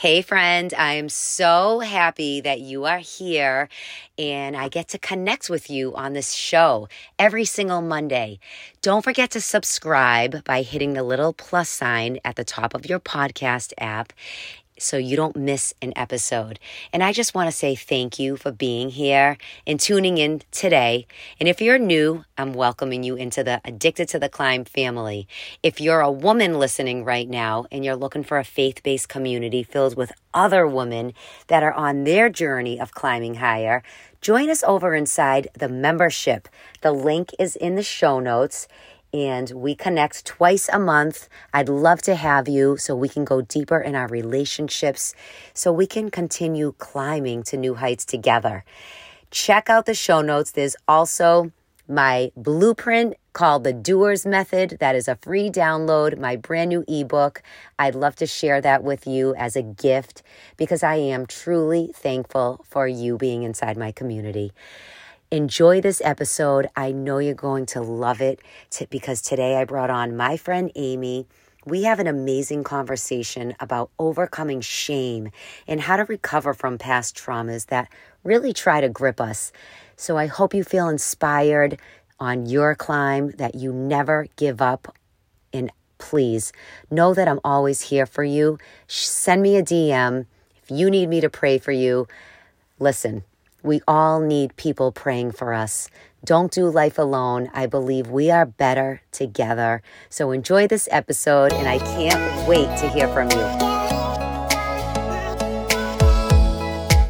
Hey, friend, I'm so happy that you are here and I get to connect with you on this show every single Monday. Don't forget to subscribe by hitting the little plus sign at the top of your podcast app so you don't miss an episode. And I just want to say thank you for being here and tuning in today. And if you're new, I'm welcoming you into the Addicted to the Climb family. If you're a woman listening right now and you're looking for a faith based community filled with other women that are on their journey of climbing higher, join us over inside the membership. The link is in the show notes and we connect twice a month. I'd love to have you so we can go deeper in our relationships, so we can continue climbing to new heights together. Check out the show notes. There's also my blueprint called the Doers Method. That is a free download, my brand new ebook. I'd love to share that with you as a gift because I am truly thankful for you being inside my community. Enjoy this episode. I know you're going to love it because today I brought on my friend Amy. We have an amazing conversation about overcoming shame and how to recover from past traumas that really try to grip us. So I hope you feel inspired on your climb, that you never give up. And please know that I'm always here for you. Send me a DM if you need me to pray for you. Listen, we all need people praying for us. Don't do life alone. I believe we are better together. So enjoy this episode, and I can't wait to hear from you.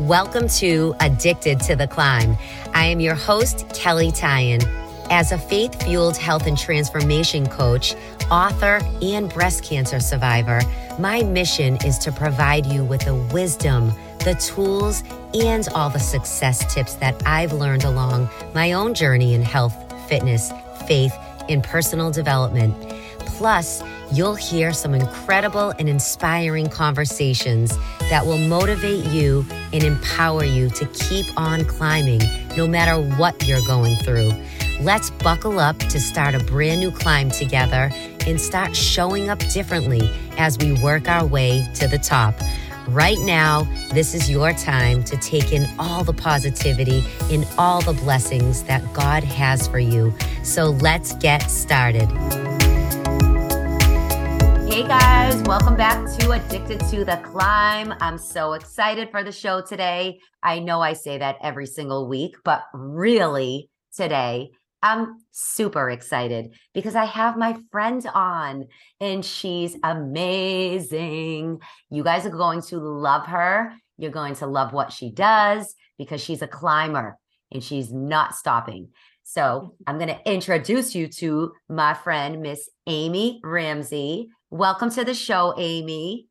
Welcome to Addicted to the Climb. I am your host, Kelley Tyan. As a faith fueled health and transformation coach, author, and breast cancer survivor, my mission is to provide you with the wisdom the tools, and all the success tips that I've learned along my own journey in health, fitness, faith, and personal development. Plus, you'll hear some incredible and inspiring conversations that will motivate you and empower you to keep on climbing no matter what you're going through. Let's buckle up to start a brand new climb together and start showing up differently as we work our way to the top. Right now, this is your time to take in all the positivity and all the blessings that God has for you. So let's get started. Hey guys, welcome back to Addicted to the Climb. I'm so excited for the show today. I know I say that every single week, but really today, I'm super excited because I have my friend on and she's amazing. You guys are going to love her. You're going to love what she does because she's a climber and she's not stopping. So mm-hmm. I'm going to introduce you to my friend, Miss Amy Ramsey. Welcome to the show, Amy.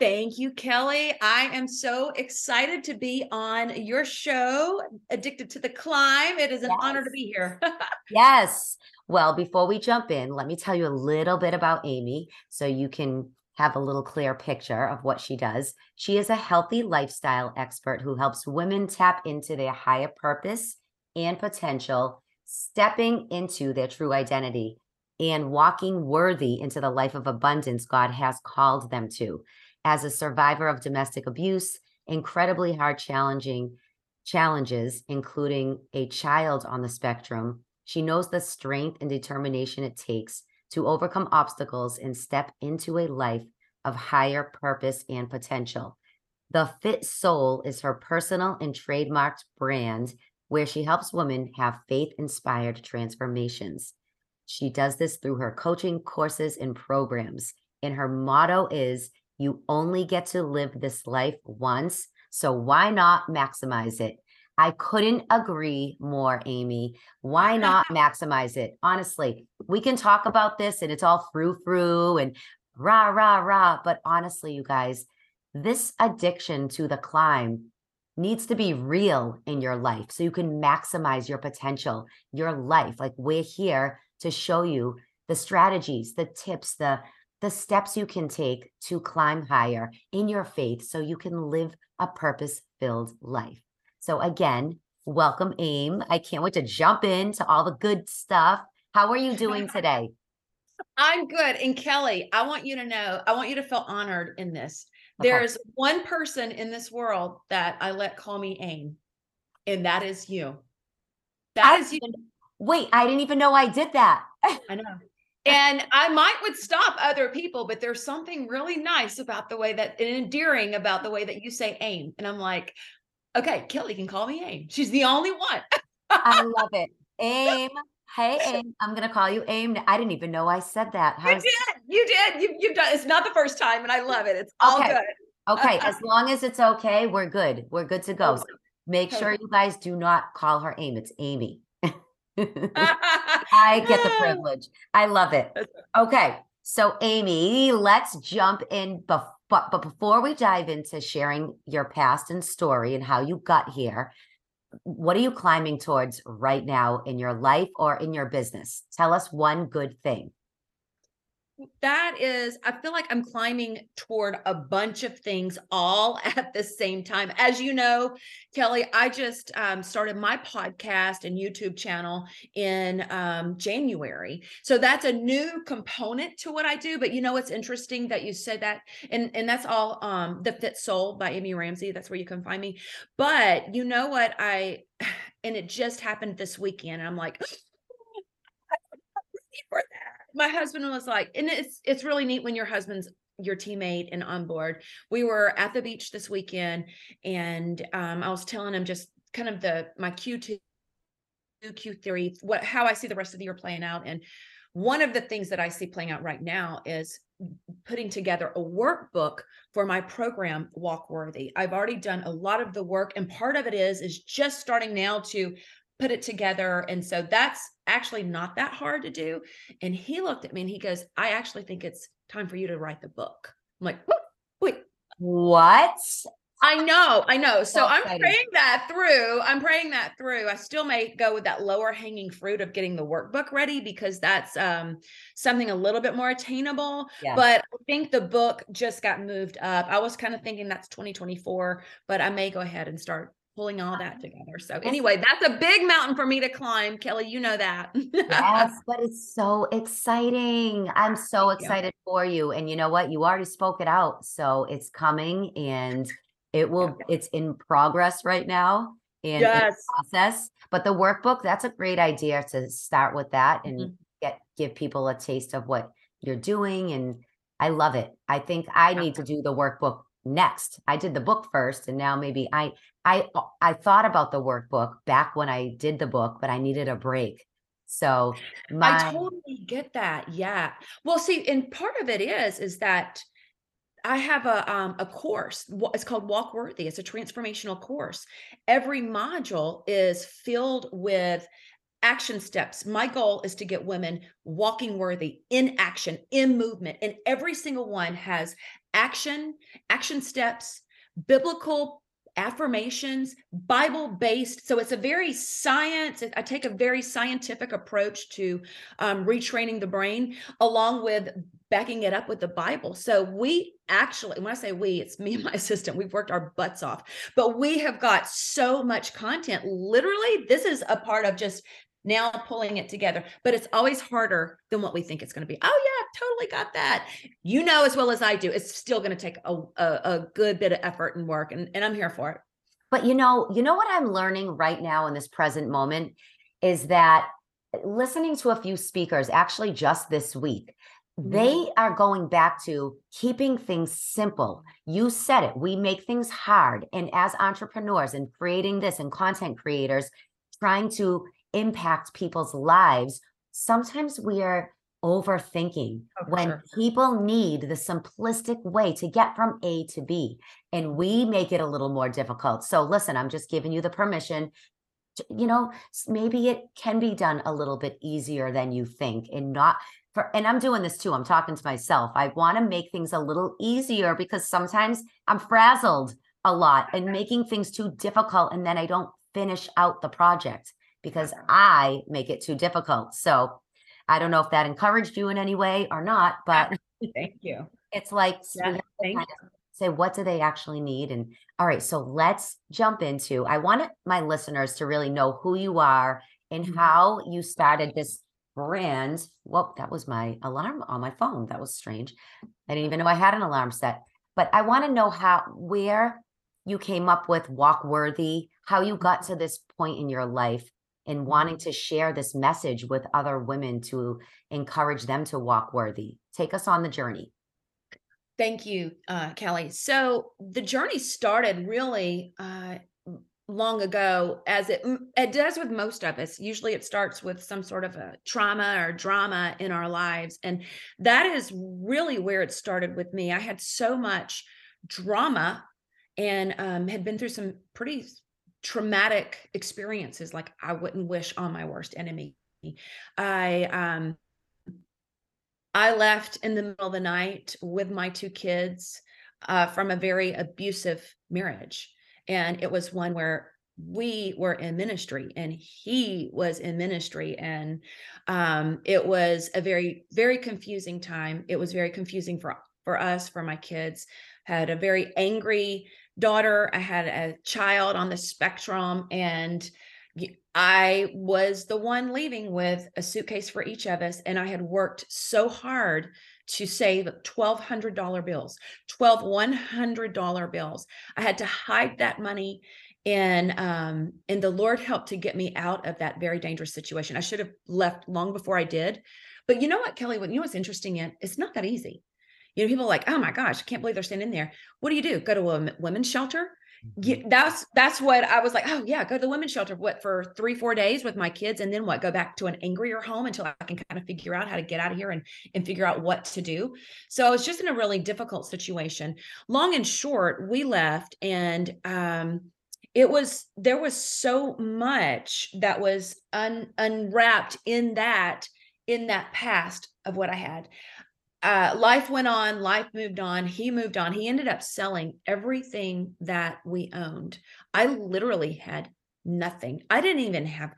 Thank you, Kelley. I am so excited to be on your show, Addicted to the Climb. It is an yes. honor to be here. yes. Well, before we jump in, let me tell you a little bit about Amy so you can have a little clear picture of what she does. She is a healthy lifestyle expert who helps women tap into their higher purpose and potential, stepping into their true identity and walking worthy into the life of abundance God has called them to as a survivor of domestic abuse, incredibly hard challenging challenges, including a child on the spectrum, she knows the strength and determination it takes to overcome obstacles and step into a life of higher purpose and potential. The Fit Soul is her personal and trademarked brand where she helps women have faith inspired transformations. She does this through her coaching courses and programs. And her motto is you only get to live this life once. So why not maximize it? I couldn't agree more, Amy. Why not maximize it? Honestly, we can talk about this and it's all frou frou and rah, rah, rah. But honestly, you guys, this addiction to the climb needs to be real in your life so you can maximize your potential, your life. Like we're here to show you the strategies, the tips, the the steps you can take to climb higher in your faith so you can live a purpose filled life. So, again, welcome, AIM. I can't wait to jump into all the good stuff. How are you doing today? I'm good. And Kelley, I want you to know, I want you to feel honored in this. Okay. There's one person in this world that I let call me AIM, and that is you. That I is you. Wait, I didn't even know I did that. I know. And I might would stop other people, but there's something really nice about the way that and endearing about the way that you say aim. And I'm like, okay, Kelley can call me aim. She's the only one. I love it. Aim. Hey, Aim. I'm gonna call you Aim. I didn't even know I said that. How's- you did. You did. You, you've done. It's not the first time, and I love it. It's all okay. good. Okay, uh-huh. as long as it's okay, we're good. We're good to go. So make sure you guys do not call her Aim. It's Amy. I get the privilege. I love it. Okay, so Amy, let's jump in. But but before we dive into sharing your past and story and how you got here, what are you climbing towards right now in your life or in your business? Tell us one good thing that is i feel like i'm climbing toward a bunch of things all at the same time. As you know kelley i just um, started my podcast and youtube channel in um, january. So that's a new component to what i do but you know it's interesting that you said that? And and that's all um, the fit soul by amy ramsey. That's where you can find me. But you know what? I and it just happened this weekend and i'm like i'm ready for that my husband was like, and it's it's really neat when your husband's your teammate and on board. We were at the beach this weekend, and um, I was telling him just kind of the my Q two, Q three, what how I see the rest of the year playing out, and one of the things that I see playing out right now is putting together a workbook for my program walk worthy i've already done a lot of the work and part of it is is just starting now to put it together. And so that's actually not that hard to do. And he looked at me and he goes, I actually think it's time for you to write the book. I'm like, wait, what? I know, I know. So, so I'm praying that through. I'm praying that through. I still may go with that lower hanging fruit of getting the workbook ready because that's um, something a little bit more attainable. Yeah. But I think the book just got moved up. I was kind of thinking that's 2024, but I may go ahead and start pulling all that together. So anyway, that's a big mountain for me to climb, Kelley. You know that. yes, but it's so exciting. I'm so excited yeah. for you. And you know what? You already spoke it out. So it's coming and it will, yeah. it's in progress right now and yes. process. But the workbook, that's a great idea to start with that and mm-hmm. get give people a taste of what you're doing. And I love it. I think I need to do the workbook next. I did the book first and now maybe I I I thought about the workbook back when I did the book, but I needed a break. So my... I totally get that. Yeah. Well, see, and part of it is is that I have a um, a course. It's called Walk Worthy. It's a transformational course. Every module is filled with action steps. My goal is to get women walking worthy in action, in movement, and every single one has action, action steps, biblical affirmations, Bible based. So it's a very science, I take a very scientific approach to um, retraining the brain along with backing it up with the Bible. So we actually, when I say we, it's me and my assistant, we've worked our butts off, but we have got so much content. Literally, this is a part of just now pulling it together but it's always harder than what we think it's going to be oh yeah totally got that you know as well as i do it's still going to take a, a, a, good bit of effort and work and, and i'm here for it but you know you know what i'm learning right now in this present moment is that listening to a few speakers actually just this week mm-hmm. they are going back to keeping things simple. You said it. We make things hard. And as entrepreneurs and creating this and content creators, trying to impact people's lives, sometimes we are overthinking oh, when people need the simplistic way to get from A to B and we make it a little more difficult. So listen, I'm just giving you the permission to, you know, maybe it can be done a little bit easier than you think and not for and I'm doing this too. I'm talking to myself. I want to make things a little easier because sometimes I'm frazzled a lot and making things too difficult and then I don't finish out the project because I make it too difficult. So I don't know if that encouraged you in any way or not, but thank you. It's like yeah, say what do they actually need and all right so let's jump into i want my listeners to really know who you are and mm-hmm. how you started this brand. Well, that was my alarm on my phone. That was strange. I didn't even know I had an alarm set. But I want to know how where you came up with Walk Worthy, how you got to this point in your life and wanting to share this message with other women to encourage them to walk worthy. Take us on the journey. Thank you, uh, Kelley. So the journey started really uh, long ago, as it it does with most of us. Usually, it starts with some sort of a trauma or drama in our lives, and that is really where it started with me. I had so much drama and um, had been through some pretty traumatic experiences like I wouldn't wish on my worst enemy. I um I left in the middle of the night with my two kids uh, from a very abusive marriage. And it was one where we were in ministry and he was in ministry. And um, it was a very, very confusing time. It was very confusing for, for us, for my kids. Had a very angry daughter. I had a child on the spectrum. And I was the one leaving with a suitcase for each of us. And I had worked so hard to save $1,200 bills, 12 $100 bills. I had to hide that money. And um, and the Lord helped to get me out of that very dangerous situation. I should have left long before I did. But you know what, Kelley? What you know what's interesting? Yet it's not that easy. You know, people are like, oh my gosh, I can't believe they're standing there. What do you do? Go to a women's shelter? Yeah, mm-hmm. that's that's what I was like. Oh yeah, go to the women's shelter. What for three four days with my kids, and then what? Go back to an angrier home until I can kind of figure out how to get out of here and and figure out what to do. So I was just in a really difficult situation. Long and short, we left, and um, it was there was so much that was un, unwrapped in that in that past of what I had uh, life went on, life moved on. He moved on. He ended up selling everything that we owned. I literally had nothing. I didn't even have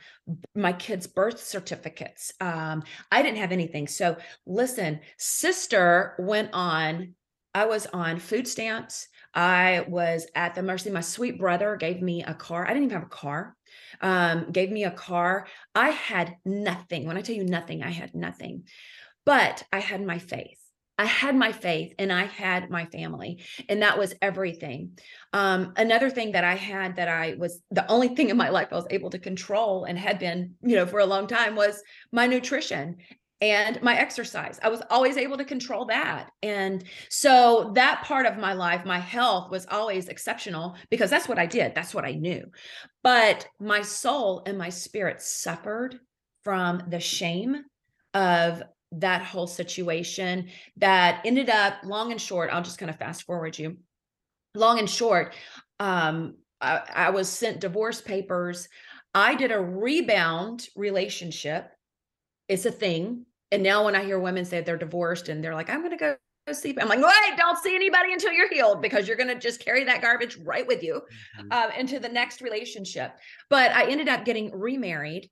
my kids' birth certificates. Um, I didn't have anything. So listen, sister went on, I was on food stamps. I was at the mercy. My sweet brother gave me a car. I didn't even have a car. Um, gave me a car. I had nothing. When I tell you nothing, I had nothing. But I had my faith. I had my faith and I had my family, and that was everything. Um, another thing that I had that I was the only thing in my life I was able to control and had been, you know, for a long time was my nutrition and my exercise. I was always able to control that. And so that part of my life, my health was always exceptional because that's what I did, that's what I knew. But my soul and my spirit suffered from the shame of that whole situation that ended up long and short i'll just kind of fast forward you. Long and short um I, I was sent divorce papers. I did a rebound relationship. It's a thing. And now when i hear women say they're divorced and they're like i'm gonna go see i'm like wait don't see anybody until you're healed because you're going to just carry that garbage right with you mm-hmm. uh, into the next relationship. But i ended up getting remarried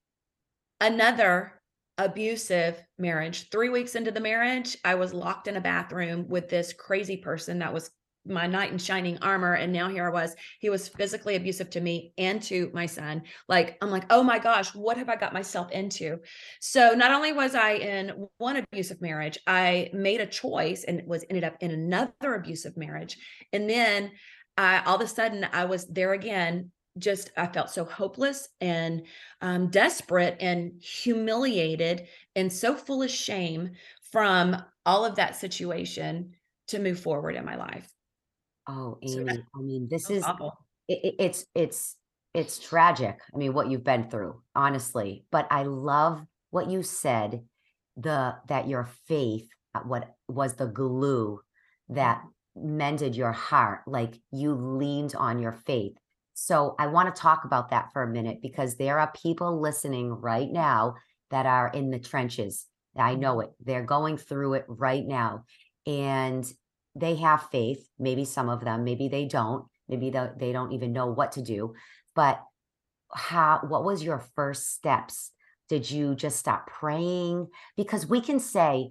another abusive marriage. Three weeks into the marriage, I was locked in a bathroom with this crazy person that was my knight in shining armor. And now here I was. He was physically abusive to me and to my son. Like, I'm like, oh my gosh, what have I got myself into? So not only was I in one abusive marriage, I made a choice and was ended up in another abusive marriage. And then I, all of a sudden I was there again just I felt so hopeless and um, desperate and humiliated and so full of shame from all of that situation to move forward in my life. Oh, Amy, so I mean, this is it, it's it's it's tragic. I mean, what you've been through, honestly. But I love what you said. The that your faith, uh, what was the glue that mended your heart, like you leaned on your faith so I want to talk about that for a minute because there are people listening right now that are in the trenches. I mm-hmm. know it. They're going through it right now. And they have faith, maybe some of them, maybe they don't. Maybe they don't even know what to do. But how what was your first steps? Did you just stop praying? Because we can say,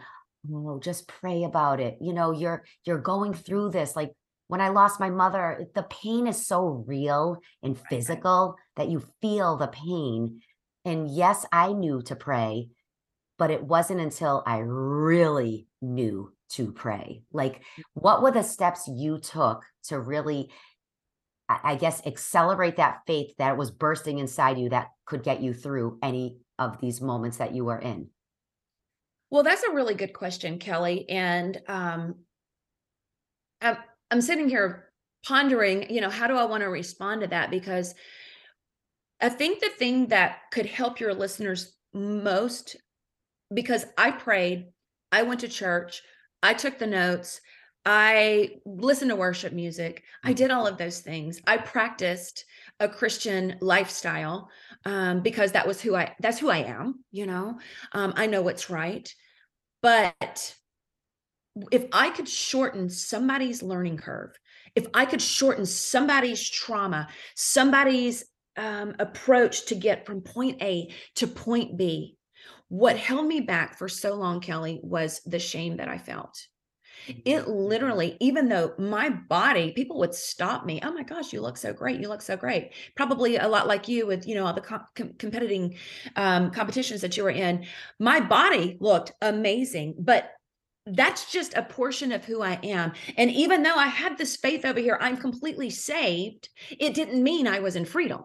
oh, just pray about it. You know, you're you're going through this. Like when I lost my mother, the pain is so real and physical that you feel the pain. And yes, I knew to pray. but it wasn't until I really knew to pray. Like, what were the steps you took to really, I guess, accelerate that faith that was bursting inside you that could get you through any of these moments that you were in? Well, that's a really good question, Kelley. And um, I'm, I'm sitting here pondering, you know, how do I want to respond to that? Because I think the thing that could help your listeners most, because I prayed, I went to church, I took the notes, I listened to worship music, I mm. did all of those things. I practiced a Christian lifestyle um, because that was who I that's who I am, you know. Um, I know what's right. But if I could shorten somebody's learning curve, if I could shorten somebody's trauma, somebody's um, approach to get from point A to point B, what held me back for so long, Kelley, was the shame that I felt. It mm-hmm. literally, even though my body, people would stop me. Oh my gosh, you look so great. You look so great. Probably a lot like you with, you know, all the com- com- competing um, competitions that you were in. My body looked amazing, but that's just a portion of who I am. And even though I had this faith over here, I'm completely saved, it didn't mean I was in freedom.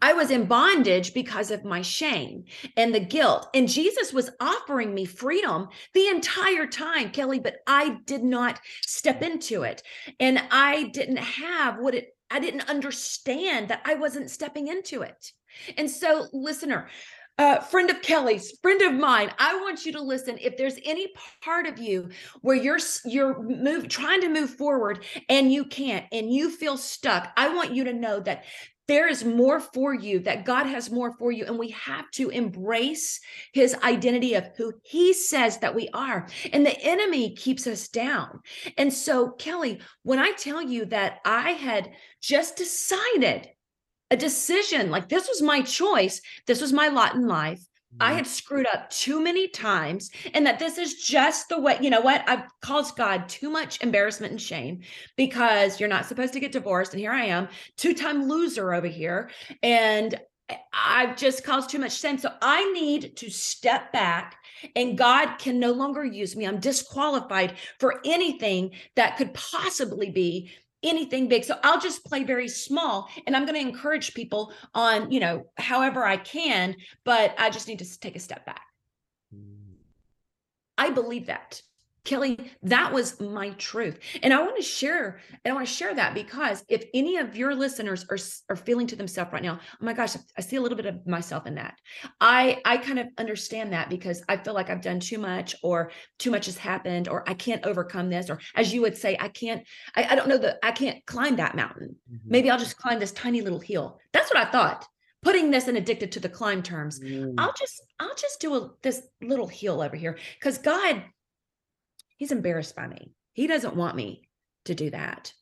I was in bondage because of my shame and the guilt. And Jesus was offering me freedom the entire time, Kelley, but I did not step into it. And I didn't have what it, I didn't understand that I wasn't stepping into it. And so, listener, uh, friend of Kelley's, friend of mine, I want you to listen. If there's any part of you where you're you're move trying to move forward and you can't, and you feel stuck, I want you to know that there is more for you, that God has more for you. And we have to embrace his identity of who he says that we are. And the enemy keeps us down. And so, Kelley, when I tell you that I had just decided a decision, like this was my choice, this was my lot in life. I mm-hmm. had screwed up too many times, and that this is just the way, you know what? I've caused God too much embarrassment and shame because you're not supposed to get divorced. And here I am, two time loser over here. And I've just caused too much shame. So I need to step back, and God can no longer use me. I'm disqualified for anything that could possibly be anything big. So I'll just play very small and I'm going to encourage people on, you know, however I can, but I just need to take a step back. Mm. I believe that. Kelley, that was my truth. And I want to share, and I want to share that because if any of your listeners are, are feeling to themselves right now, oh my gosh, I see a little bit of myself in that. I I kind of understand that because I feel like I've done too much or too much has happened or I can't overcome this. Or as you would say, I can't, I, I don't know that I can't climb that mountain. Mm-hmm. Maybe I'll just climb this tiny little hill. That's what I thought putting this in addicted to the climb terms mm. i'll just i'll just do a, this little hill over here because god he's embarrassed by me. He doesn't want me to do that.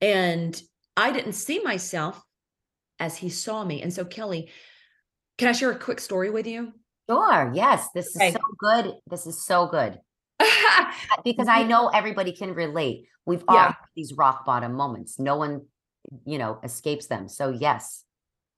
And I didn't see myself as he saw me. And so, Kelley, can I share a quick story with you? Sure. Yes. This okay. is so good. This is so good. because I know everybody can relate. We've all yeah. these rock bottom moments. No one, you know, escapes them. So, yes.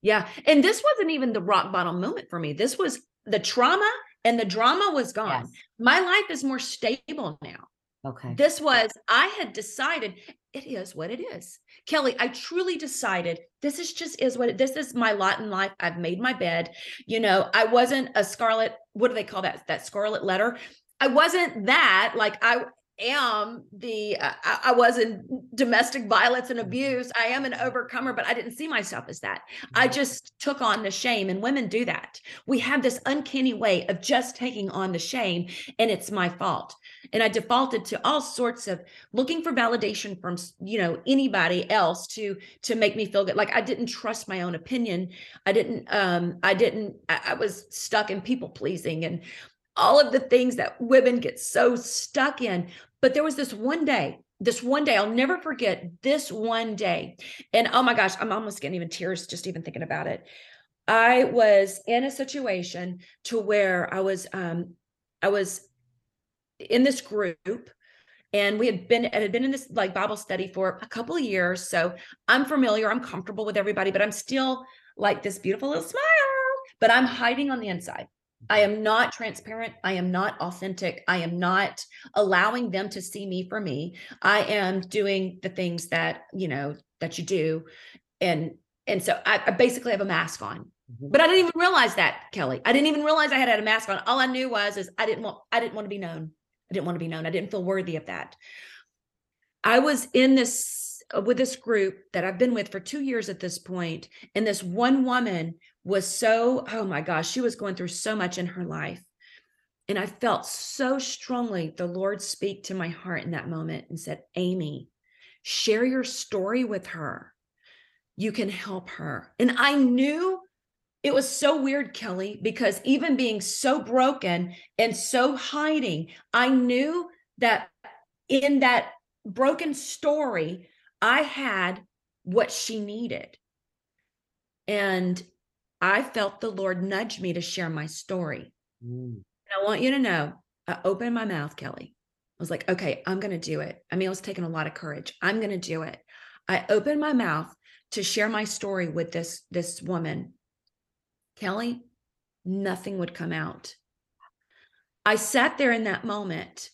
Yeah. And this wasn't even the rock bottom moment for me. This was the trauma and the drama was gone. Yes. My life is more stable now. Okay. This was, I had decided it is what it is. Kelley, I truly decided this is just is what it, this is my lot in life. I've made my bed. You know, I wasn't a scarlet, what do they call that? That scarlet letter. I wasn't that like I am the uh, I, was in domestic violence and mm-hmm. abuse. I am an overcomer but i didn't see myself as that. I mm-hmm. just took on the shame and women do that. We have this uncanny way of just taking on the shame and it's my fault. And i defaulted to all sorts of looking for validation from you know anybody else to to make me feel good. Like i didn't trust my own opinion. I didn't um i didn't I, I was stuck in people pleasing and all of the things that women get so stuck in. But there was this one day, this one day, I'll never forget this one day. And oh my gosh, I'm almost getting even tears just even thinking about it. I was in a situation to where I was um I was in this group and we had been had been in this like Bible study for a couple of years. So I'm familiar, I'm comfortable with everybody, but I'm still like this beautiful little smile, but I'm hiding on the inside. I am not transparent. I am not authentic. I am not allowing them to see me for me. I am doing the things that, you know, that you do. And and so I, I basically have a mask on. Mm-hmm. But I didn't even realize that, Kelley. I didn't even realize I had had a mask on. All I knew was is I didn't want I didn't want to be known. I didn't want to be known. I didn't feel worthy of that. I was in this Uh, with this group that I've been with for 2 years at this point and this one woman was so oh my gosh, she was going through so much in her life. And I felt so strongly the Lord speak to my heart in that moment and said, "Amy, share your story with her. You can help her." And I knew it was so weird, Kelley, because even being so broken and so hiding, I knew that in that broken story, I had what she needed. And I felt the Lord nudge me to share my story. Mm. And I want you to know, I opened my mouth, Kelley. I was like, okay, I'm going to do it. I mean, I was taking a lot of courage. I'm going to do it. I opened my mouth to share my story with this this woman Kelley, nothing would come out. I sat there in that moment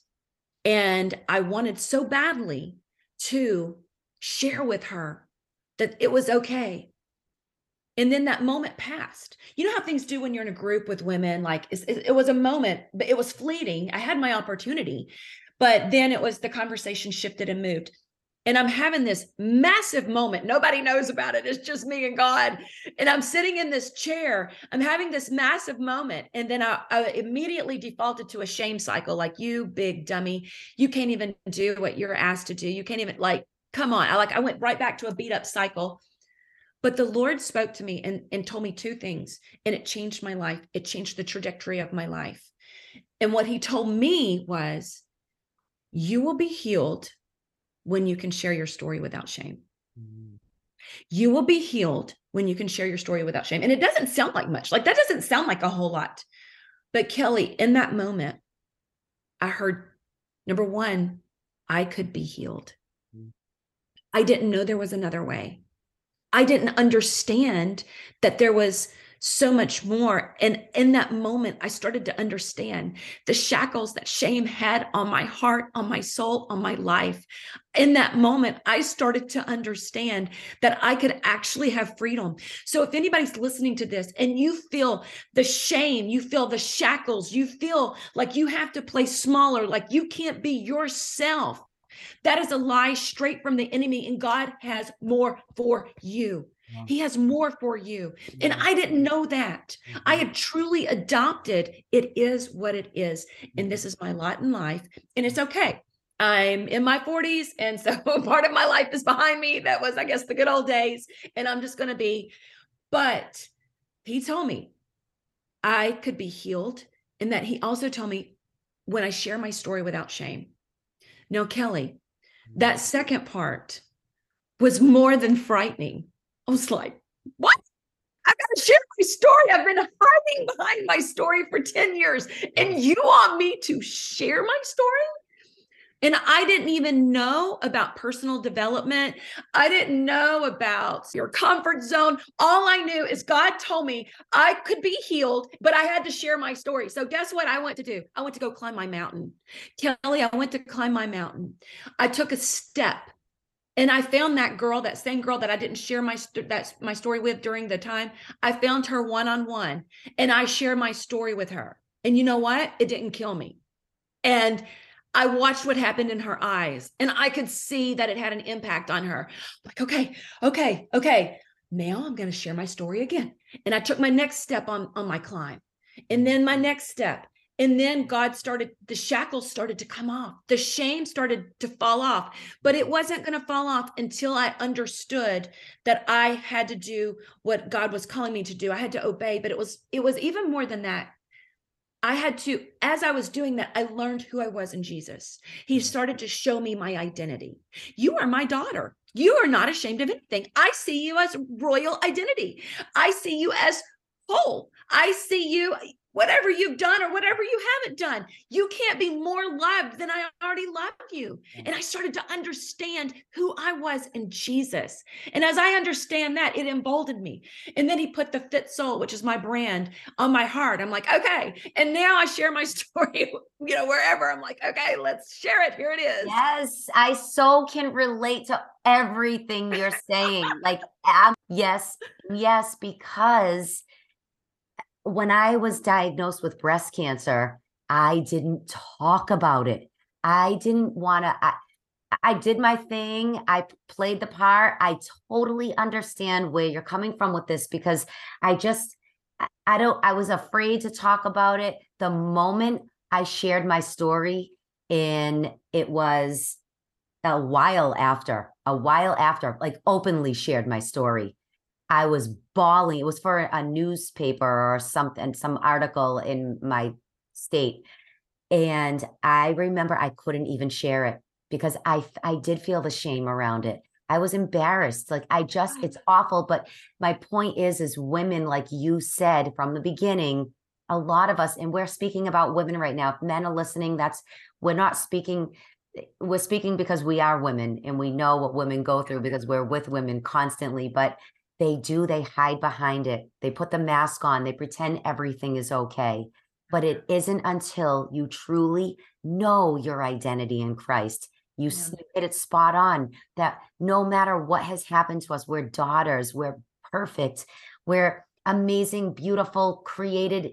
and I wanted so badly to share with her that it was okay. And then that moment passed. You know how things do when you're in a group with women? Like it, it was a moment, but it was fleeting. I had my opportunity, but then it was the conversation shifted and moved and I'm having this massive moment. Nobody knows about it. It's just me and God. And I'm sitting in this chair. I'm having this massive moment. And then I, I, immediately defaulted to a shame cycle like, you big dummy, you can't even do what you're asked to do. You can't even, like, come on. I like, I went right back to a beat up cycle. But the Lord spoke to me and, and told me two things, and it changed my life. It changed the trajectory of my life. And what he told me was, you will be healed when you can share your story without shame. Mm-hmm. You will be healed when you can share your story without shame. And it doesn't sound like much. Like that doesn't sound like a whole lot. But Kelley, in that moment, I heard number one, I could be healed. I didn't know there was another way. I didn't understand that there was so much more. And in that moment, I started to understand the shackles that shame had on my heart, on my soul, on my life. In that moment, I started to understand that I could actually have freedom. So, if anybody's listening to this and you feel the shame, you feel the shackles, you feel like you have to play smaller, like you can't be yourself, that is a lie straight from the enemy, and God has more for you. He has more for you. And I didn't know that. I mm-hmm. had truly adopted it is what it is. And this mm-hmm. is my lot in life. And it's okay. I'm in my 40s. And so part of my life is behind me. That was, I guess, the good old days. And I'm just going to be. But he told me I could be healed. And that he also told me when I share my story without shame. No, Kelley, that mm-hmm. second part was more than frightening I was like, what? I've gotta share my story. I've been hiding behind my story for 10 years, and you want me to share my story? And I didn't even know about personal development. I didn't know about your comfort zone. All I knew is God told me I could be healed, but I had to share my story. So, guess what I went to do? I went to go climb my mountain. Kelley, I went to climb my mountain. I took a step and I found that girl, that same girl that I didn't share my that's my story with during the time. I found her one on one, and I share my story with her. And you know what? It didn't kill me. And I watched what happened in her eyes, and I could see that it had an impact on her. Like, okay, okay, okay. Now I'm going to share my story again. And I took my next step on on my climb, and then my next step, and then God started, the shackles started to come off. The shame started to fall off, but it wasn't going to fall off until I understood that I had to do what God was calling me to do. I had to obey, but it was, it was even more than that. I had to, as I was doing that, I learned who I was in Jesus. He mm. started to show me my identity. You are my daughter. You are not ashamed of anything. I see you as royal identity. I see you as whole. I see you whatever you've done or whatever you haven't done. You can't be more loved than I already loved you. And I started to understand who I was in Jesus. And as I understand that, it emboldened me. And then he put the Fit Soul, which is my brand, on my heart. I'm like, okay. And now I share my story, you know, wherever. I'm like, okay, let's share it. Here it is. Yes, I so can relate to everything you're saying. like, um, yes, yes, because when I was diagnosed with breast cancer, I didn't talk about it. I didn't want to. I, I did my thing. I played the part. I totally understand where you're coming from with this because I just, I don't, I was afraid to talk about it. The moment I shared my story, and it was a while after, a while after, like openly shared my story. I was bawling. It was for a newspaper or something, some article in my state. And I remember I couldn't even share it because I I did feel the shame around it. I was embarrassed. Like I just it's awful, but my point is is women like you said from the beginning, a lot of us and we're speaking about women right now. If men are listening, that's we're not speaking eh, we're speaking because we are women and we know what women go through because we're with women constantly, but they do, they hide behind it. They put the mask on, they pretend everything is okay. But it isn't until you truly know your identity in Christ. You yeah. hit it spot on that no matter what has happened to us, we're daughters, we're perfect, we're amazing, beautiful, created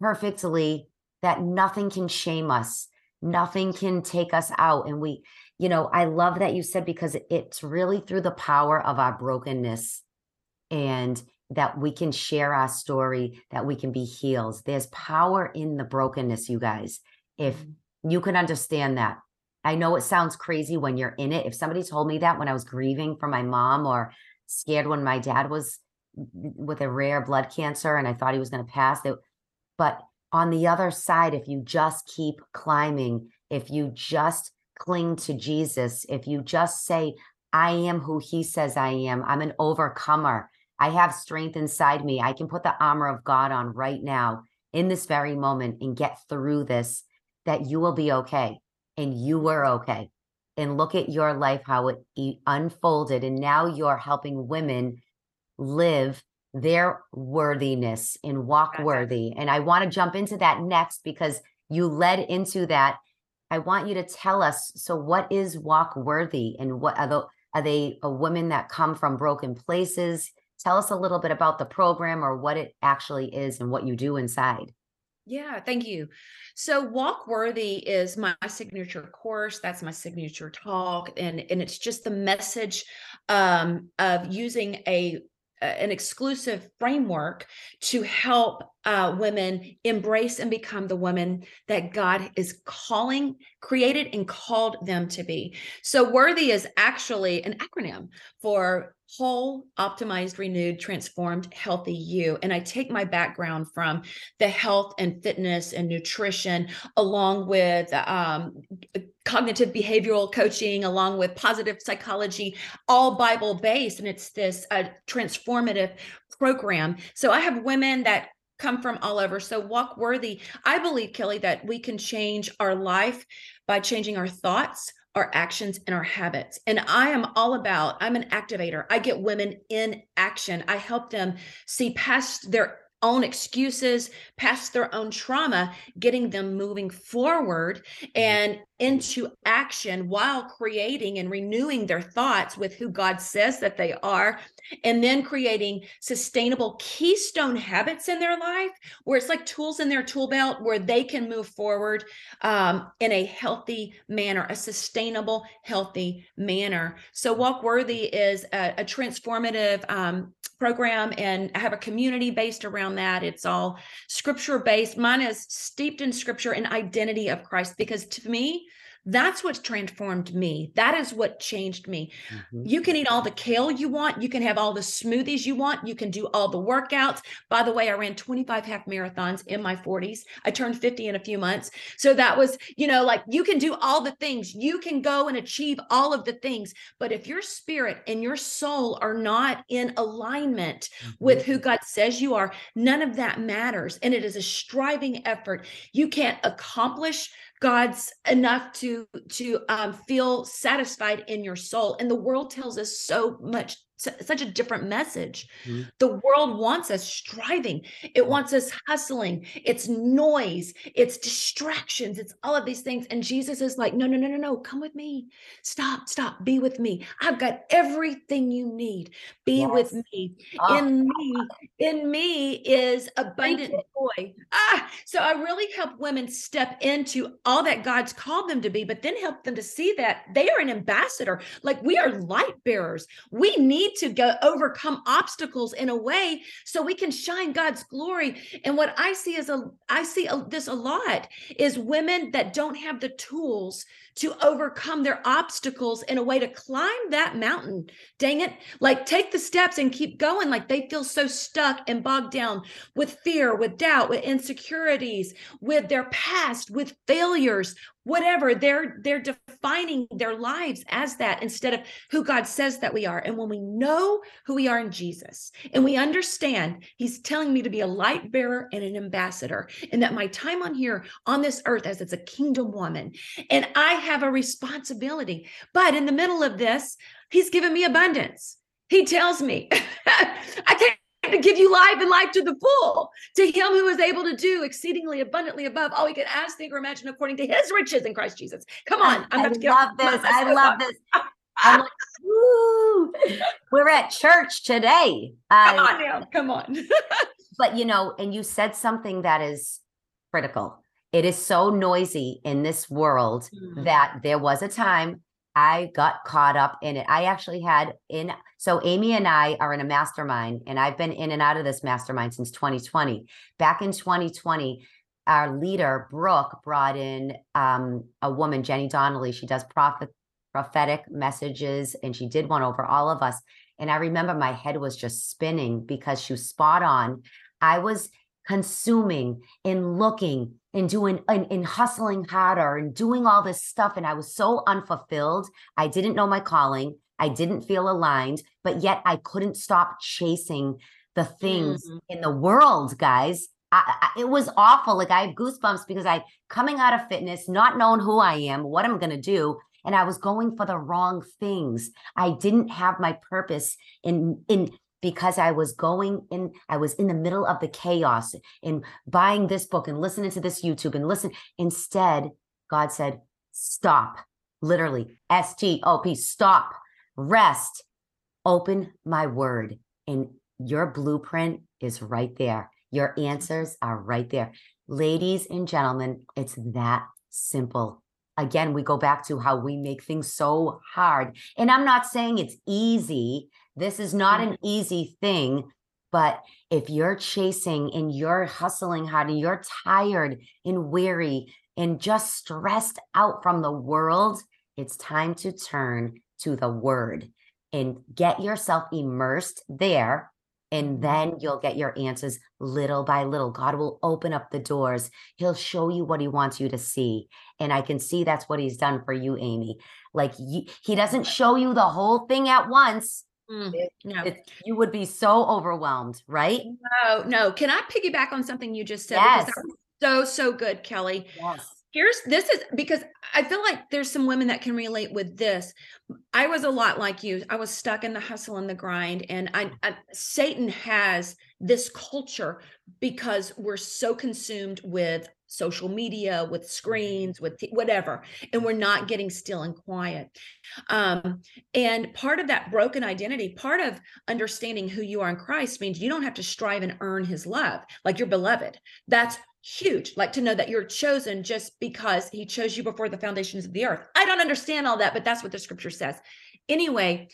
perfectly, that nothing can shame us, nothing can take us out. And we, you know, I love that you said because it's really through the power of our brokenness and that we can share our story, that we can be healed. There's power in the brokenness, you guys. If mm-hmm. you can understand that. I know it sounds crazy when you're in it. If somebody told me that when I was grieving for my mom or scared when my dad was with a rare blood cancer and I thought he was going to pass it. But on the other side, if you just keep climbing, if you just cling to Jesus, if you just say, I am who he says I am, I'm an overcomer. I have strength inside me. I can put the armor of God on right now in this very moment and get through this, that you will be okay. And you were okay. And look at your life, how it unfolded. And now you're helping women live their worthiness and walk worthy. And I want to jump into that next because you led into that. I want you to tell us so, what is walk worthy and what are, the, are they a women that come from broken places? Tell us a little bit about the program or what it actually is and what you do inside. Yeah, thank you. So Walk Worthy is my signature course. That's my signature talk. And, and it's just the message um, of using a an exclusive framework to help uh, women embrace and become the women that God is calling, created, and called them to be. So, worthy is actually an acronym for whole, optimized, renewed, transformed, healthy you. And I take my background from the health and fitness and nutrition, along with um, cognitive behavioral coaching, along with positive psychology, all Bible based. And it's this uh, transformative program. So I have women that come from all over. So walk worthy. I believe, Kelley, that we can change our life by changing our thoughts, our actions and our habits. And I am all about, I'm an activator. I get women in action. I help them see past their own excuses, past their own trauma, getting them moving forward mm-hmm. and into action while creating and renewing their thoughts with who God says that they are, and then creating sustainable keystone habits in their life where it's like tools in their tool belt where they can move forward um, in a healthy manner, a sustainable, healthy manner. So, Walk Worthy is a, a transformative um, program, and I have a community based around that. It's all scripture based. Mine is steeped in scripture and identity of Christ because to me, That's what transformed me. That is what changed me. Mm-hmm. You can eat all the kale you want. You can have all the smoothies you want. You can do all the workouts. By the way, I ran 25 half marathons in my 40s. I turned 50 in a few months. So that was, you know, like you can do all the things. You can go and achieve all of the things. But if your spirit and your soul are not in alignment mm-hmm. with who God says you are, none of that matters. And it is a striving effort. You can't accomplish God's enough to to um, feel satisfied in your soul. And the world tells us so much such a different message. Mm-hmm. The world wants us striving. It wants us hustling. It's noise. It's distractions. It's all of these things. And Jesus is like, no, no, no, no, no. Come with me. Stop, stop. Be with me. I've got everything you need. Be yes. with me. Oh. In me, in me is abundant joy. Ah, so I really help women step into all that God's called them to be, but then help them to see that they are an ambassador. Like we are light bearers. We need to go overcome obstacles in a way so we can shine God's glory. And what I see is a I see a, this a lot is women that don't have the tools to overcome their obstacles in a way to climb that mountain. Dang it. Like take the steps and keep going. Like they feel so stuck and bogged down with fear, with doubt, with insecurities, with their past, with failures, whatever they're they're defining their lives as that instead of who God says that we are. And when we know who we are in Jesus and we understand he's telling me to be a light bearer and an ambassador and that my time on here on this earth as it's a kingdom woman and I have a responsibility. But in the middle of this he's given me abundance. He tells me I can't to give you life and life to the full to him who is able to do exceedingly abundantly above all we can ask, think, or imagine according to his riches in Christ Jesus. Come on. I'm I love this. I love this. I'm like, Woo! we're at church today. Uh, come on now. Come on. but you know, and you said something that is critical. It is so noisy in this world mm. that there was a time I got caught up in it. I actually had in so Amy and I are in a mastermind, and I've been in and out of this mastermind since 2020. Back in 2020, our leader Brooke brought in um, a woman, Jenny Donnelly. She does prophet prophetic messages, and she did one over all of us. And I remember my head was just spinning because she was spot on. I was consuming and looking and doing and, and, hustling harder and doing all this stuff and i was so unfulfilled. I didn't know my calling. I didn't feel aligned but yet i couldn't stop chasing the things mm-hmm. in the world guys. I, I, it was awful. Like i have goosebumps because i coming out of fitness not knowing who i am what i'm going to do and i was going for the wrong things. I didn't have my purpose in in because I was going in, I was in the middle of the chaos in buying this book and listening to this YouTube and listen. Instead, God said, stop, literally, S T O P, stop, rest, open my word. And your blueprint is right there. Your answers are right there. Ladies and gentlemen, it's that simple. Again, we go back to how we make things so hard. And I'm not saying it's easy. This is not an mm-hmm. easy thing, but if you're chasing and you're hustling hard and you're tired and weary and just stressed out from the world, it's time to turn to the word and get yourself immersed there. And mm-hmm. then you'll get your answers little by little. God will open up the doors. He'll show you what he wants you to see. And I can see that's what he's done for you, Amy. Like he doesn't show you the whole thing at once Mm, it, no. It, you would be so overwhelmed, right? No, no. Can I piggyback on something you just said? Yes. so, so good, Kelley. Yes. Here's this is because I feel like there's some women that can relate with this. I was a lot like you. I was stuck in the hustle and the grind, and I, I Satan has this culture because we're so consumed with social media, with screens, with t- whatever, and we're not getting still and quiet. Um, and part of that broken identity, part of understanding who you are in Christ means you don't have to strive and earn his love like you're beloved. That's huge. Like to know that you're chosen just because he chose you before the foundations of the earth. I don't understand all that, but that's what the scripture says. Anyway,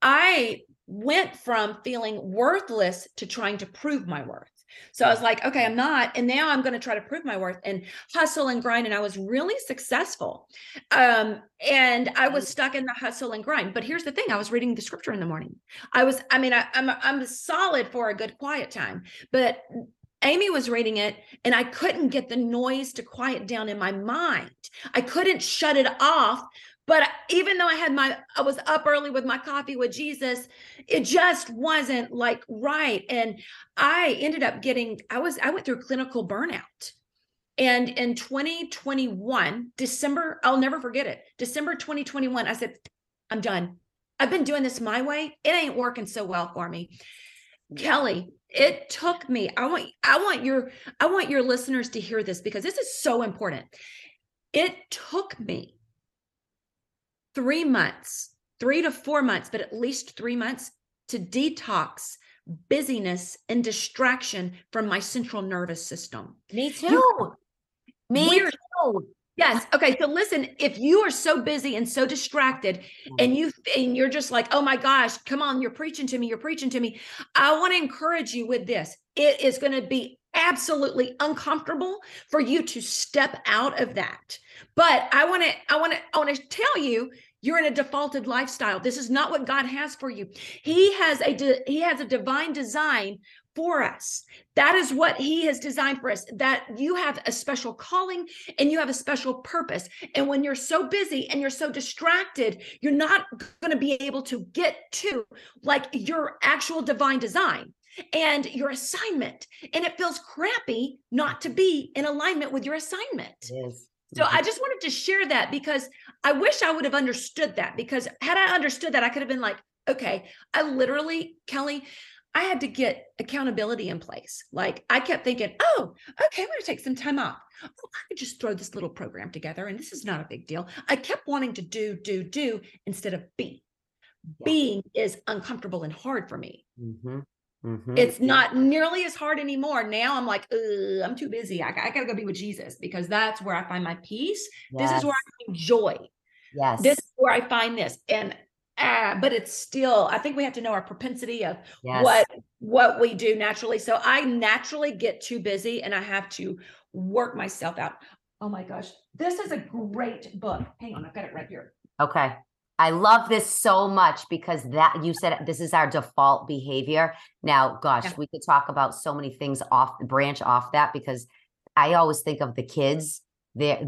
I went from feeling worthless to trying to prove my worth So I was like, okay, I'm not. And now I'm going to try to prove my worth and hustle and grind. And I was really successful. Um, and I was stuck in the hustle and grind. But here's the thing I was reading the scripture in the morning. I was, I mean, I, I'm, I'm solid for a good quiet time, but Amy was reading it and I couldn't get the noise to quiet down in my mind. I couldn't shut it off but even though I had my, I was up early with my coffee with Jesus, it just wasn't like right. And I ended up getting, I was, I went through clinical burnout. And in 2021, December, I'll never forget it. December 2021, I said, I'm done. I've been doing this my way. It ain't working so well for me. Kelley, it took me. I want I want your I want your listeners to hear this because this is so important. It took me three months, three to four months, but at least three months to detox busyness and distraction from my central nervous system. Me too. You, Me too. Yes. Okay. So listen, if you are so busy and so distracted and you and you're just like, oh my gosh, come on, you're preaching to me, you're preaching to me. I want to encourage you with this. It is going to be absolutely uncomfortable for you to step out of that. But I want to, I want to, I want to tell you, you're in a defaulted lifestyle. This is not what God has for you. He has a he has a divine design for us. That is what he has designed for us. That you have a special calling and you have a special purpose. And when you're so busy and you're so distracted, you're not going to be able to get to like your actual divine design and your assignment. And it feels crappy not to be in alignment with your assignment. Yes. So I just wanted to share that because I wish I would have understood that because had I understood that, I could have been like, okay, I literally, Kelley, I had to get accountability in place. Like I kept thinking, oh, okay, I'm going to take some time off. Oh, I could just throw this little program together and this is not a big deal. I kept wanting to do, do, do instead of be. Yeah. Being is uncomfortable and hard for me. Mm-hmm. Mm-hmm. It's not nearly as hard anymore. Now I'm like, I'm too busy. I, I got to go be with Jesus because that's where I find my peace. Yes. This is where I find joy. Yes. This is where I find this. And ah, but it's still, I think we have to know our propensity of yes. what what we do naturally. So I naturally get too busy and I have to work myself out. Oh my gosh. This is a great book. Hang on, I've got it right here. Okay. I love this so much because that you said this is our default behavior. Now, gosh, yeah. we could talk about so many things off branch off that because I always think of the kids, the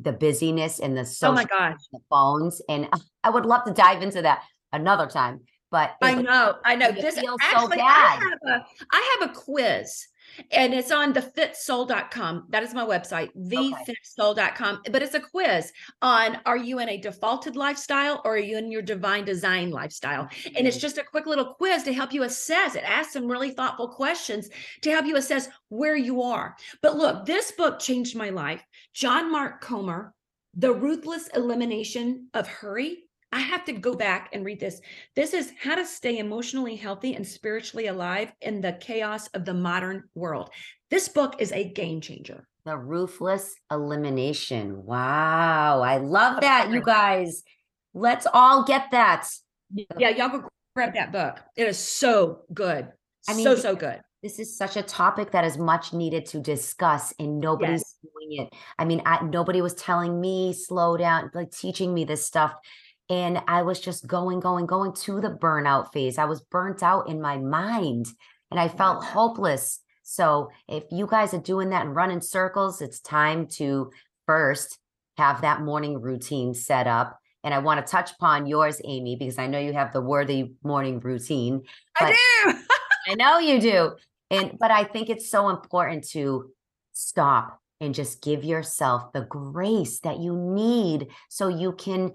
the busyness and the oh social oh my gosh. the phones. And I would love to dive into that another time. But I know, I know. This feels actually, so bad. I have a I have a quiz and it's on thefitsoul.com. That is my website, thefitsoul.com. But it's a quiz on are you in a defaulted lifestyle or are you in your divine design lifestyle? And it's mm-hmm. just a quick little quiz to help you assess. It asks some really thoughtful questions to help you assess where you are. But look, this book changed my life. John Mark Comer, The Ruthless Elimination of Hurry I have to go back and read this. This is how to stay emotionally healthy and spiritually alive in the chaos of the modern world. This book is a game changer. The Ruthless Elimination. Wow. I love that, you guys. Let's all get that. Yeah, y'all go grab that book. It is so good. I mean, so, so good. This is such a topic that is much needed to discuss, and nobody's yes. doing it. I mean, I, nobody was telling me slow down, like teaching me this stuff and I was just going, going, going to the burnout phase. I was burnt out in my mind and I felt hopeless. So if you guys are doing that and running circles, it's time to first have that morning routine set up. And I want to touch upon yours, Amy, because I know you have the worthy morning routine. I do. I know you do. And but I think it's so important to stop and just give yourself the grace that you need so you can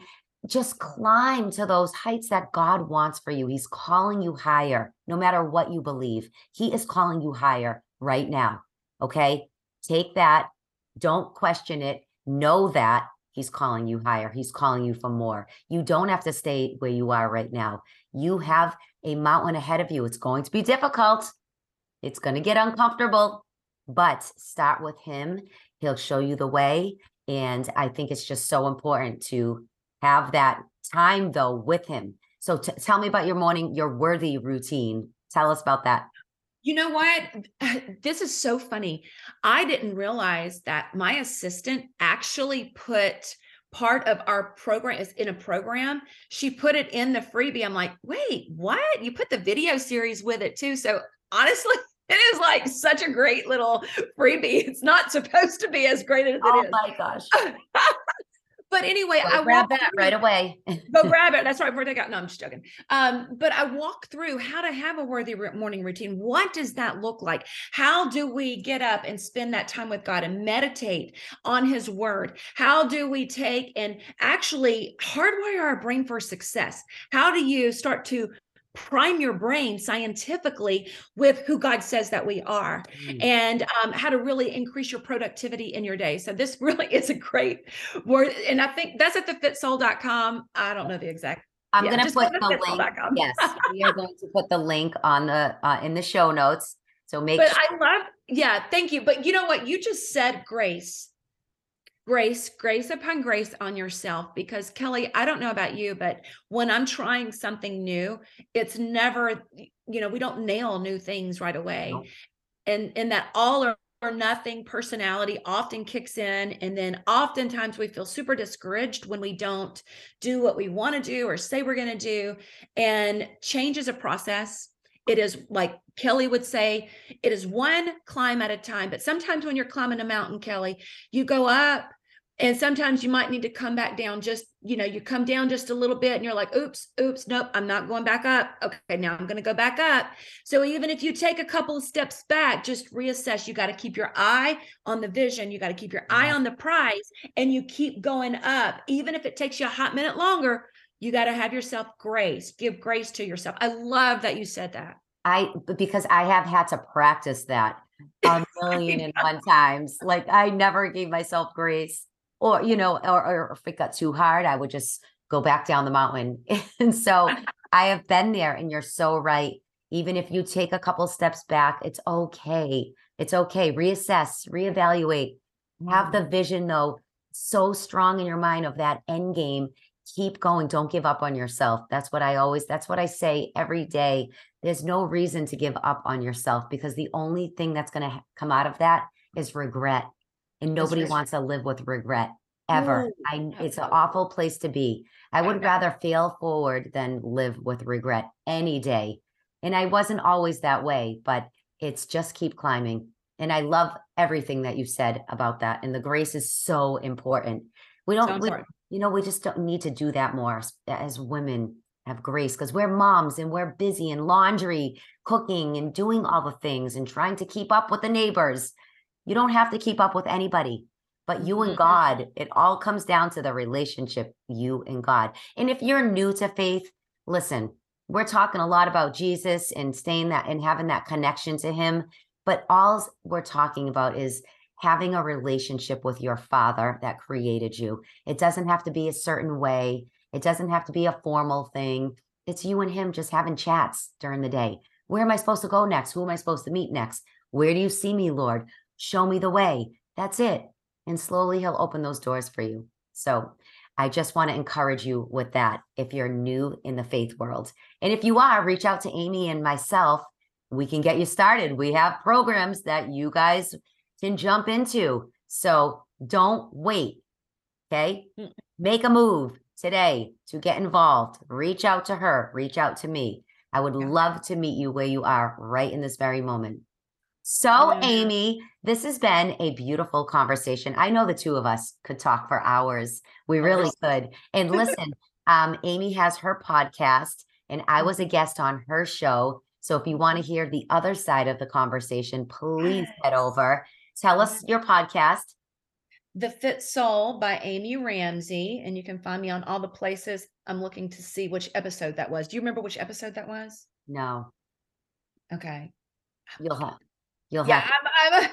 just climb to those heights that God wants for you. He's calling you higher, no matter what you believe. He is calling you higher right now. Okay. Take that. Don't question it. Know that He's calling you higher. He's calling you for more. You don't have to stay where you are right now. You have a mountain ahead of you. It's going to be difficult. It's going to get uncomfortable, but start with Him. He'll show you the way. And I think it's just so important to have that time though with him. So t- tell me about your morning, your worthy routine. Tell us about that. You know what? This is so funny. I didn't realize that my assistant actually put part of our program is in a program. She put it in the freebie. I'm like, wait, what? You put the video series with it too. So honestly, it is like such a great little freebie. It's not supposed to be as great as it oh is. my gosh. But anyway, Go I grab walk that through- right away. Go grab it. That's right. Before out. No, I'm just joking. Um, but I walk through how to have a worthy morning routine. What does that look like? How do we get up and spend that time with God and meditate on His Word? How do we take and actually hardwire our brain for success? How do you start to prime your brain scientifically with who God says that we are? Mm. and um, how to really increase your productivity in your day. So this really is a great word. And I think that's at thefitsoul.com. I don't know the exact. I'm yeah, gonna just put the link. Yes, we are going to put the link on the uh, in the show notes. So make But sure I love, yeah, thank you. But you know what? You just said grace. Grace, grace upon grace on yourself. Because Kelley, I don't know about you, but when I'm trying something new, it's never, you know, we don't nail new things right away. Nope. And and that all or, or nothing personality often kicks in. And then oftentimes we feel super discouraged when we don't do what we want to do or say we're going to do. And change is a process. It is like Kelley would say, it is one climb at a time. But sometimes when you're climbing a mountain, Kelley, you go up and sometimes you might need to come back down just, you know, you come down just a little bit and you're like, oops, oops, nope, I'm not going back up. Okay, now I'm going to go back up. So even if you take a couple of steps back, just reassess. You got to keep your eye on the vision. You got to keep your eye mm-hmm. on the prize and you keep going up. Even if it takes you a hot minute longer, you got to have yourself grace. Give grace to yourself. I love that you said that. I because I have had to practice that a million and one times. Like I never gave myself grace, or you know, or, or if it got too hard, I would just go back down the mountain. and so I have been there, and you're so right. Even if you take a couple steps back, it's okay. It's okay. Reassess, reevaluate. Have mm. the vision though so strong in your mind of that end game. Keep going. Don't give up on yourself. That's what I always. That's what I say every day there's no reason to give up on yourself because the only thing that's going to come out of that is regret and nobody wants to live with regret ever i it's an awful place to be i would rather fail forward than live with regret any day and i wasn't always that way but it's just keep climbing and i love everything that you said about that and the grace is so important we don't So we, you know we just don't need to do that more as, as women have grace because we're moms and we're busy and laundry cooking and doing all the things and trying to keep up with the neighbors. You don't have to keep up with anybody but you and Mhm. god it all comes down to the relationship you and god. And if you're new to faith listen we're talking a lot about jesus and staying that and having that connection to him but all we're talking about is having a relationship with your father that created you it doesn't have to be a certain way it doesn't have to be a formal thing. It's you and him just having chats during the day. Where am I supposed to go next? Who am I supposed to meet next? Where do you see me, Lord? Show me the way. That's it. And slowly he'll open those doors for you. So I just want to encourage you with that if you're new in the faith world. And if you are, reach out to Amy and myself. We can get you started. We have programs that you guys can jump into. So don't wait. Okay. Mm. Make a move today to get involved. Reach out to her, reach out to me. I would love to meet you where you are right in this very moment. So, Amy, this has been a beautiful conversation. I know the two of us could talk for hours. We really could. And listen, um, Amy has her podcast, and I was a guest on her show. So, if you want to hear the other side of the conversation, please head over. Tell us your podcast. The Fit Soul by Amy Ramsey. And you can find me on all the places. I'm looking to see which episode that was. Do you remember which episode that was? No, Okay. you'll have, you'll Yeah. have. I'm,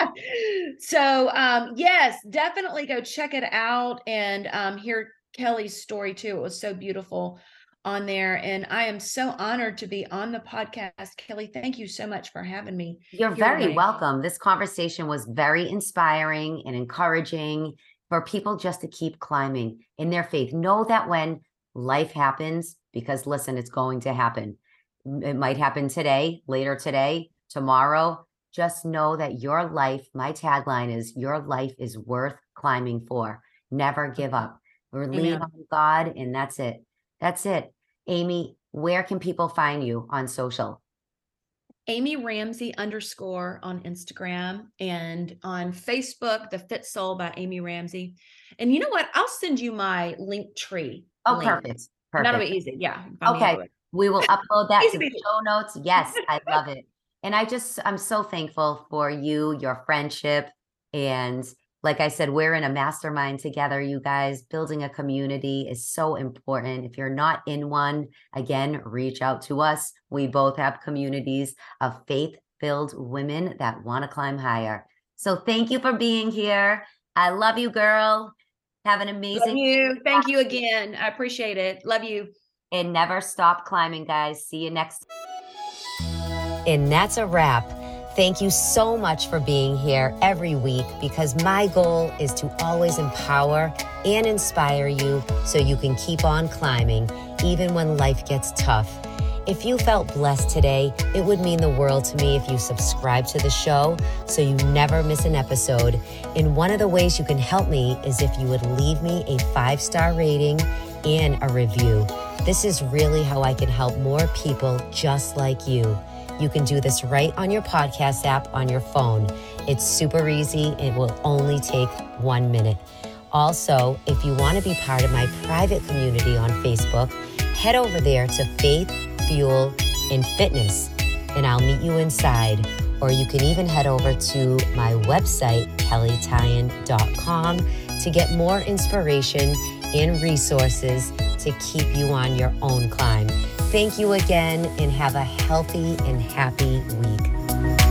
I'm so um yes, definitely go check it out and um hear Kelley's story too. It was so beautiful on there. And I am so honored to be on the podcast. Kelley, thank you so much for having me. You're very welcome. This conversation was very inspiring and encouraging for people just to keep climbing in their faith. Know that when life happens, because listen, it's going to happen. It might happen today, later today, tomorrow, just know that your life, my tagline is your life is worth climbing for. Never give up. Lean on God, and that's it. That's it. Amy, where can people find you on social? Amy Ramsey underscore on Instagram and on Facebook, The Fit Soul by Amy Ramsey. And you know what? I'll send you my link tree. Oh, link. perfect. Perfect. That'll be easy. Yeah. Okay. We will upload that to the show notes. Yes, I love it. And I just, I'm so thankful for you, your friendship. And like I said, we're in a mastermind together, you guys. Building a community is so important. If you're not in one, again, reach out to us. We both have communities of faith filled women that want to climb higher. So thank you for being here. I love you, girl. Have an amazing love you. Thank you again. I appreciate it. Love you. And never stop climbing, guys. See you next. And that's a wrap. Thank you so much for being here every week because my goal is to always empower and inspire you so you can keep on climbing even when life gets tough. If you felt blessed today, it would mean the world to me if you subscribe to the show so you never miss an episode. And one of the ways you can help me is if you would leave me a five star rating and a review. This is really how I can help more people just like you. You can do this right on your podcast app on your phone. It's super easy. It will only take one minute. Also, if you want to be part of my private community on Facebook, head over there to Faith, Fuel, and Fitness, and I'll meet you inside. Or you can even head over to my website, kelleytyan.com, to get more inspiration and resources to keep you on your own climb. Thank you again and have a healthy and happy week.